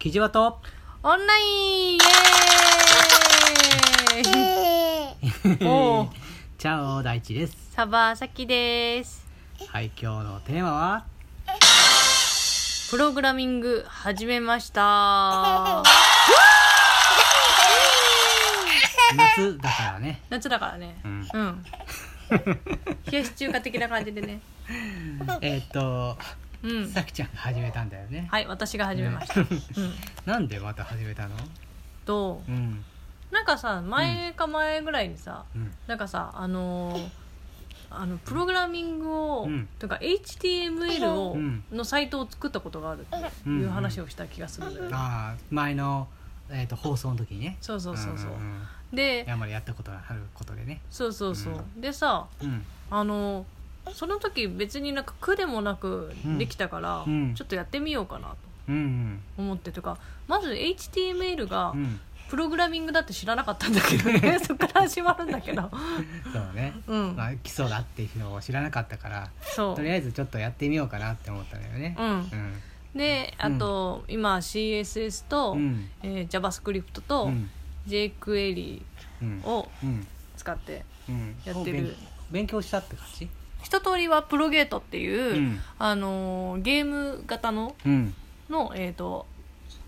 キジワとオンラインイエーイおう。チャオ大地です。サバサキです。はい今日のテーマは？プログラミング始めました。夏だからね。夏だからね。うん。うん。冷やし中華的な感じでね。えーっとうん。さきちゃんが始めたんだよね。はい私が始めました、うん。なんでまた始めたの？とう？ん。なんかさ前か前ぐらいにさ、うん。なんかさあのーあのプログラミングを、うん。とか HTML を、うん。のサイトを作ったことがあるっていう話をした気がするんだよ。ね、ああ前の、えーっと放送の時にね。そうそうそうそう、んんん。で山でやったことがあることでね。そうそうそう、うでさうん。あのその時別になんか苦でもなくできたから、うん。ちょっとやってみようかなとうん思ってとかまず HTML がうんうん。プログラミングだって知らなかったんだけどね。そこから始まるんだけど。そうね。うん、まあ基礎だっていうのを知らなかったからとりあえずちょっとやってみようかなって思ったんだよね。うん。うん。であと、今 CSS と、うん。えー JavaScript と、うん。jQuery うんをうん。使ってうん。やってる。勉勉強したって感じ？一通りはプロゲートっていう、うん。あのーゲーム型のうん。の、えーと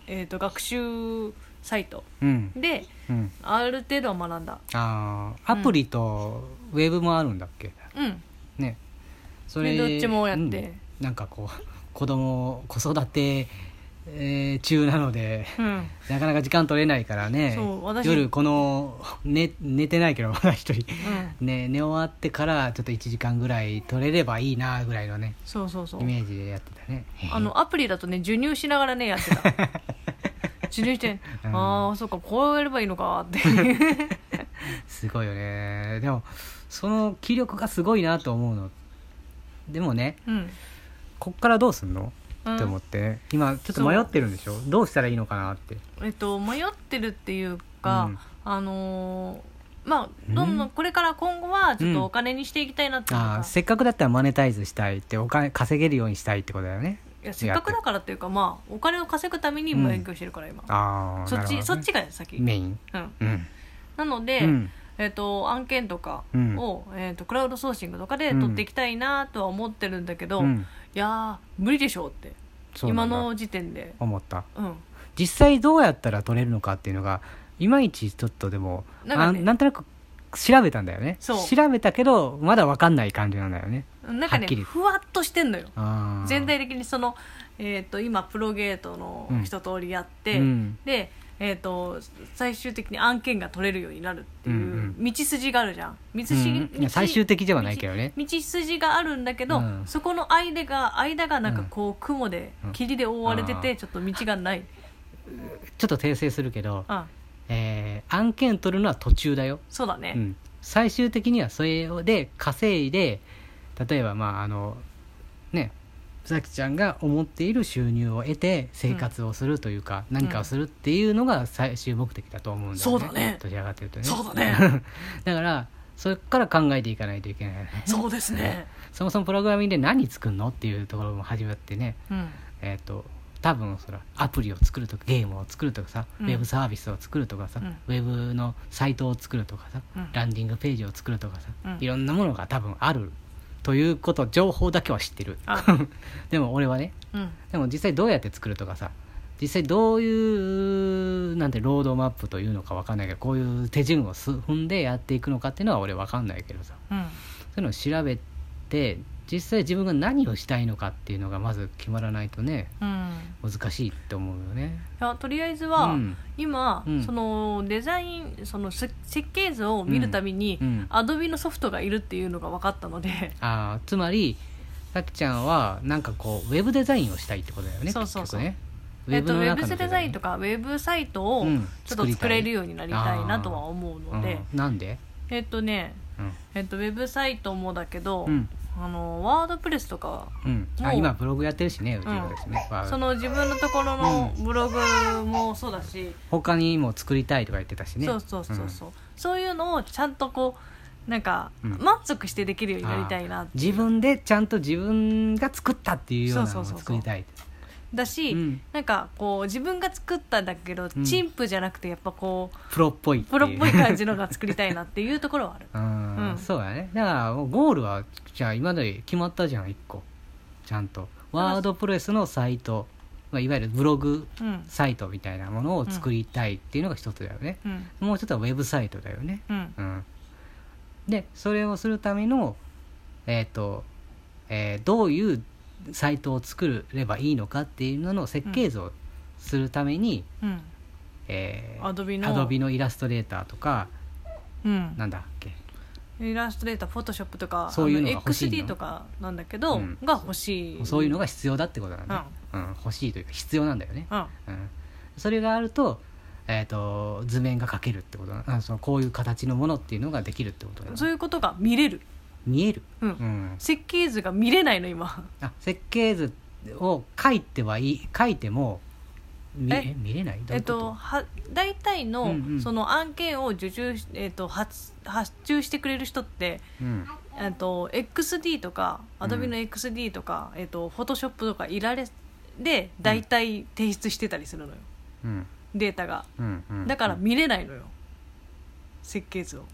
えー、と学習サイトうん。でうん。ある程度は学んだ。ああアプリとウェブもあるんだっけ？うん。ね。そでどっちもやって。うん。なんかこう子供子育て、えー中なのでうん。なかなか時間取れないからね夜この寝寝てないけどまだ一人。うん。ね寝終わってからちょっと1時間ぐらい取れればいいなぐらいのねそうそうそう。イメージでやってたね。あのアプリだとね授乳しながらねやってた。授乳して、うん。ああそうかこうやればいいのかって。すごいよね。でもその気力がすごいなと思うの。でもねうん、こっからどうすんの、うんって思ってね。今ちょっと迷ってるんでしょ？どうしたらいいのかなって。えっと迷ってるっていうか、うん。あのーまあどんどんこれから今後はちょっとお金にしていきたいなっていうのが、ああせっかくだったらマネタイズしたいってお金稼げるようにしたいってことだよね。いやせっかくだからっていうかまあお金を稼ぐためにうん勉強してるから今、ああそっち、ねそっちが先、メイン？うん、うん。なので、うんえっと案件とかを、えっとクラウドソーシングとかで取っていきたいなとは思ってるんだけど、いうん。やー無理でしょうって今の時点で。思った。うん。実際どうやったら取れるのかっていうのがいまいちちょっとでもなんかねあなんとなく調べたんだよね。調べたけどまだ分かんない感じなんだよね。なんかねふわっとしてんのよ。全体的にその、えー、と今プロゲートの一通りやって、うん。で、えー、と最終的に案件が取れるようになるっていううん道筋があるじゃん。道う筋、ん。いや最終的ではないけどね。道道筋があるんだけど、うん。そこの間が間がなんかこう雲で、うん。霧で覆われてて、ちょっと道がない。ちょっと訂正するけど、あえー案件取るのは途中だよ、そうだね、うん、最終的にはそれで稼いで例えばまああのねさきちゃんが思っている収入を得て生活をするというか、何かをするっていうのが最終目的だと思うんだよね。そうだね。どちらかというとね。そうだね。だからそこから考えていかないといけないよね。そうですね。そもそもプログラミングで何作るのっていうところも始まってね。うん。えっ、と多分そらアプリを作るとかゲームを作るとかさ、うん。ウェブサービスを作るとかさ、うん。ウェブのサイトを作るとかさ、うん。ランディングページを作るとかさ、うん。いろんなものが多分あるということ情報だけは知ってる。あ。でも俺はねうん。でも実際どうやって作るとかさ実際どういうなんてロードマップというのか分かんないけどこういう手順をす踏んでやっていくのかっていうのは俺分かんないけどさうん。そういうのを調べて実際自分が何をしたいのかっていうのがまず決まらないとねうん。難しいって思うよね。いやとりあえずは、うん。今、うん。そのデザインそのせ設計図を見るたびに、うん。アドビのソフトがいるっていうのが分かったので。あーつまりさきちゃんはなんかこうウェブデザインをしたいってことだよねそうそうそう。ね。えっと、ウェブデザインとかウェブサイトをうん。ちょっと作れるようになりたいなとは思うので、うん。なんで？えっとね、うん。えっと、ウェブサイトもだけど、うんあのワードプレスとかうん。あ今ブログやってるしねうちのですね、わその自分のところのブログもそうだし、他にも作りたいとか言ってたしね。そうそうそうそう、そういうのをちゃんとこうなんか、うん。満足してできるようになりたいな自分でちゃんと自分が作ったっていうようなのをそうそうそうそう。作りたいだし、うん。なんかこう自分が作ったんだけど、うん。陳腐じゃなくてやっぱこうプロっぽいプロっぽい感じのが作りたいなっていうところはある。うん、うん。そうだね。だからゴールはじゃあ今まで決まったじゃん1個。ちゃんと。ワードプレスのサイト、まあ、いわゆるブログうん。サイトみたいなものを作りたいっていうのが一つだよね、うん。もう一つはウェブサイトだよね。うん。うん。でそれをするためのえっ、と、えーどういうサイトを作ればいいのかっていうのの設計図をするために、うん。えー、アドビの。アドビのイラストレーターとかうん。なんだっけ？イラストレーターフォトショップとかそういうのが欲しいの？XD とかなんだけど、うん。が欲しい。そういうのが必要だってことなん。だ、うん。欲しいというか必要なんだよね、うん。うん、それがあると,、えー、と図面が描けるってことな。あそのこういう形のものっていうのができるってことそういうことが見れる、見える、うん。うん、設計図が見れないの今。あ設計図を書いてはいい書いても見ええ見れない？どうえっいうこと？とは大体の,、うんうん。その案件を受注し、えっと、発発注してくれる人ってうん。えっと XD とかうん。Adobe の XD とか、えっと、Photoshop とかいられで大体提出してたりするのよ、うん。データが。うんうん。だから見れないのよ。設計図を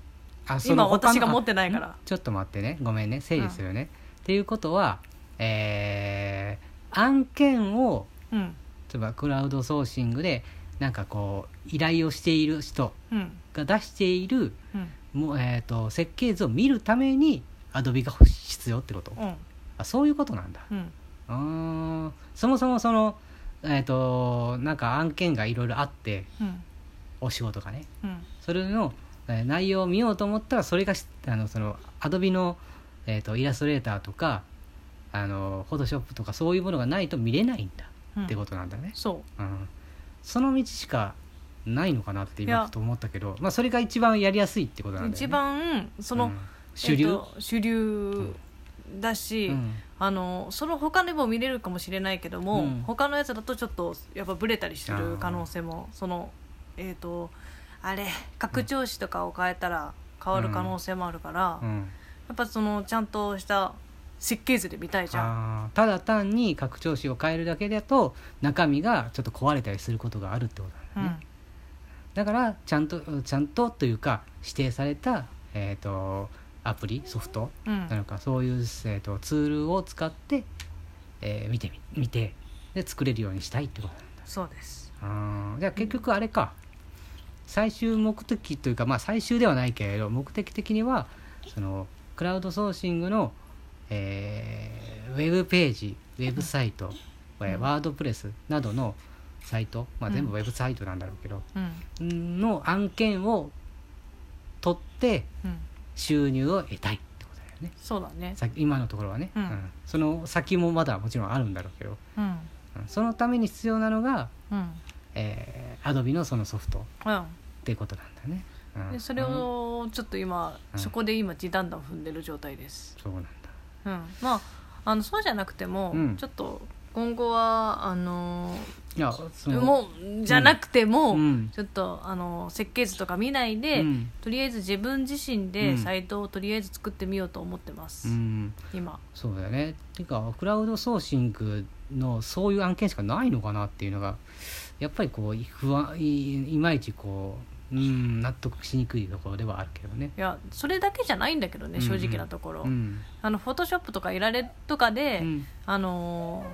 あそ今の他の私が持ってないから。あちょっと待ってね。ごめんね。整理するね、っていうことはえー案件をうん。例えばクラウドソーシングでなんかこう依頼をしている人うん。が出しているうん。もう、えー、と設計図を見るためにアドビが必要ってこと？うん。あそういうことなんだ。うん。あー。そもそもそのえっ、となんか案件がいろいろあってうん。お仕事がね。うん。それの、えー内容を見ようと思ったらそれがしあのそのアドビの、えー、とイラストレーターとかあのフォトショップとかそういうものがないと見れないんだうん。ってことなんだね、そう。ん、その道しかないのかなって今ふと思ったけど、まあ、それが一番やりやすいってことなんだよね。一番その、うん。主流、えっと主流？だし、うん。あのその他でも見れるかもしれないけども、うん。他のやつだとちょっとやっぱブレたりする可能性もそのえっ、とあれ拡張子とかを変えたら変わる可能性もあるから、やうん。っぱそのちゃんとした設計図で見たいじゃん。ただ単に拡張子を変えるだけだと中身がちょっと壊れたりすることがあるってことうんなんだね、だからちゃんとちゃんとというか指定された、えー、とアプリソフトうん。なのかそういう、えー、とツールを使って、えー見てみ見てで作れるようにしたいってことなんだ。そうです。あーじゃあ結局あれか最終目的というかまあ最終ではないけれど目的的にはそのクラウドソーシングの、えーウェブページウェブサイト、えーうん。ワードプレスなどのサイト、まあ、うん。全部ウェブサイトなんだろうけど、うん。の案件を取ってうん、収入を得たいってことだよね。そうだね。さ今のところはね、うん。その先もまだもちろんあるんだろうけど、そのために必要なのが、うんえー、Adobe のそのソフトうん。っていうことなんだね、うん。でそれをちょっと今、うん。そこで今地段段踏んでる状態です。そうなんだ。うん、まああのそうじゃなくても、うん。ちょっと今後はあのいやもうじゃなくても、うん。ちょっとあの設計図とか見ないで、うん。とりあえず自分自身うん。でサイトをとりあえず作ってみようと思ってます、うん。今。そうだよね。ていうかクラウドソーシングのそういう案件しかないのかなっていうのがやっぱりこう不安いいまいちこううん納得しにくいところではあるけどね。いやそれだけじゃないんだけどね、うん正直なところ、うん。あのフォトショップとかいられとかで、うん。あの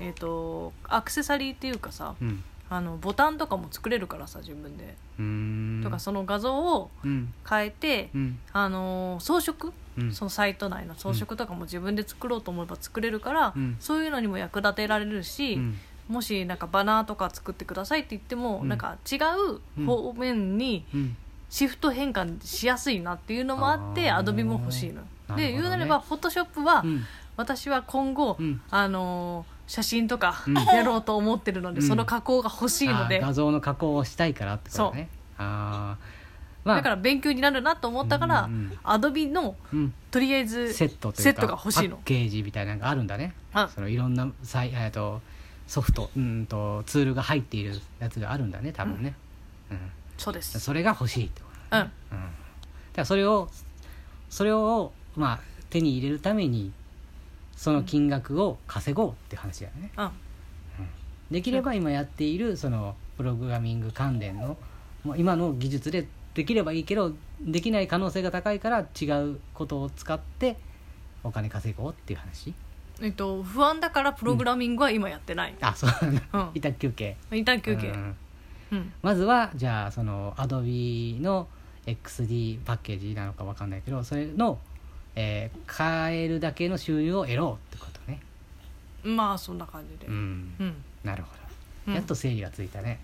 えっ、とアクセサリーっていうかさうん。あのボタンとかも作れるからさ自分で、うん。とかその画像をうん。変えて、うん。あの装飾？うん。そのサイト内の装飾とかも自分で作ろうと思えば作れるから、うん。そういうのにも役立てられるし、うんもしなんかバナーとか作ってくださいって言っても、うん。なんか違う方面にうん。シフト変換しやすいなっていうのもあってあー。アドビも欲しいの。なるほどね。で言うなればフォトショップは、うん。私は今後、うん。あのー写真とかうん。やろうと思ってるので、うん。その加工が欲しいので、あー画像の加工をしたいからってことね。あー。まあ。だから勉強になるなと思ったから、うんうん。アドビのうん。とりあえずセットというかセットが欲しいの。パッケージみたいなのがあるんだね。あ。そのいろんなサイ、えー、とソフトうんとツールが入っているやつがあるんだね多分ね、うん。そうです。それが欲しいってことうんだね、うん。だからそれをそれをまあ手に入れるためにその金額を稼ごうって話だよね、うん。うん。できれば今やっているそのプログラミング関連のもう今の技術でできればいいけどできない可能性が高いから違うことを使ってお金稼ごうっていう話えっと不安だからプログラミングは今やってない、あそうなんだ。うん。一旦休憩。一旦休憩。うん。うん。まずはじゃあその Adobe の XD パッケージなのかわかんないけどそれの、えー買えるだけの収入を得ろうってことね。まあそんな感じで。うん。うん、なるほど、うん。やっと整理がついたね。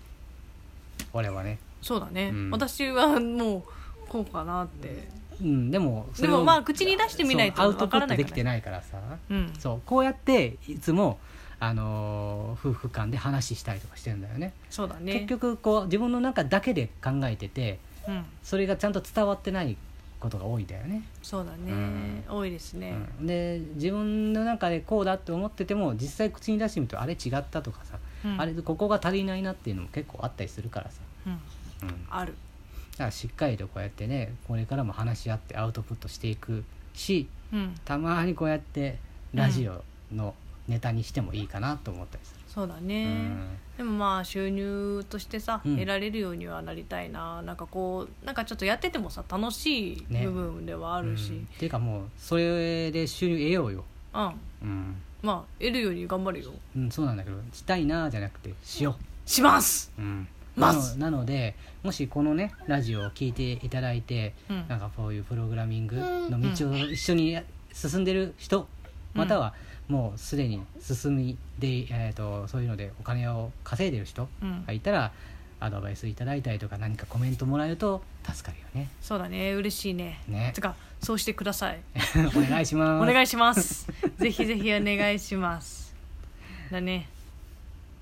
俺はね。そうだね、うん。私はもうこうかなってうんでもそれをでもまあ口に出してみないとそうアウトプットできてないからさ。うん。そうこうやっていつもあのー夫婦間で話したりとかしてるんだよね。そうだね。結局こう自分の中だけで考えててうん。それがちゃんと伝わってないことが多いんだよね、そうだね、多いですね、うん。で自分の中でこうだって思ってても実際口に出してみるとあれ違ったとかさ、うん。あれここが足りないなっていうのも結構あったりするからさ、うん。うん、だあるからしっかりとこうやってねこれからも話し合ってアウトプットしていくしうん。たまにこうやってラジオのネタにしてもいいかなと思ったりする、そうだうね、ん。でもまあ収入としてさ、うん。得られるようにはなりたいな。なんかこうなんかちょっとやっててもさ楽しいね。部分ではあるし、うん。っていうかもうそれで収入得ようよ、うん。うん。まあ得るように頑張るよ。うん、そうなんだけどしたいなじゃなくてしよします。う、うん、なます。のなのでもしこのねラジオを聞いていただいてうん。なんかこういうプログラミングの道を一緒に進んでる人、またはもうすでに進みで、えー、とそういうのでお金を稼いでる人うん。がいたらアドバイスいただいたりとか何かコメントもらえると助かるよね。そうだね。嬉しいね。ね。つかそうしてください。お願いします。お願いします。ぜひぜひお願いします。だね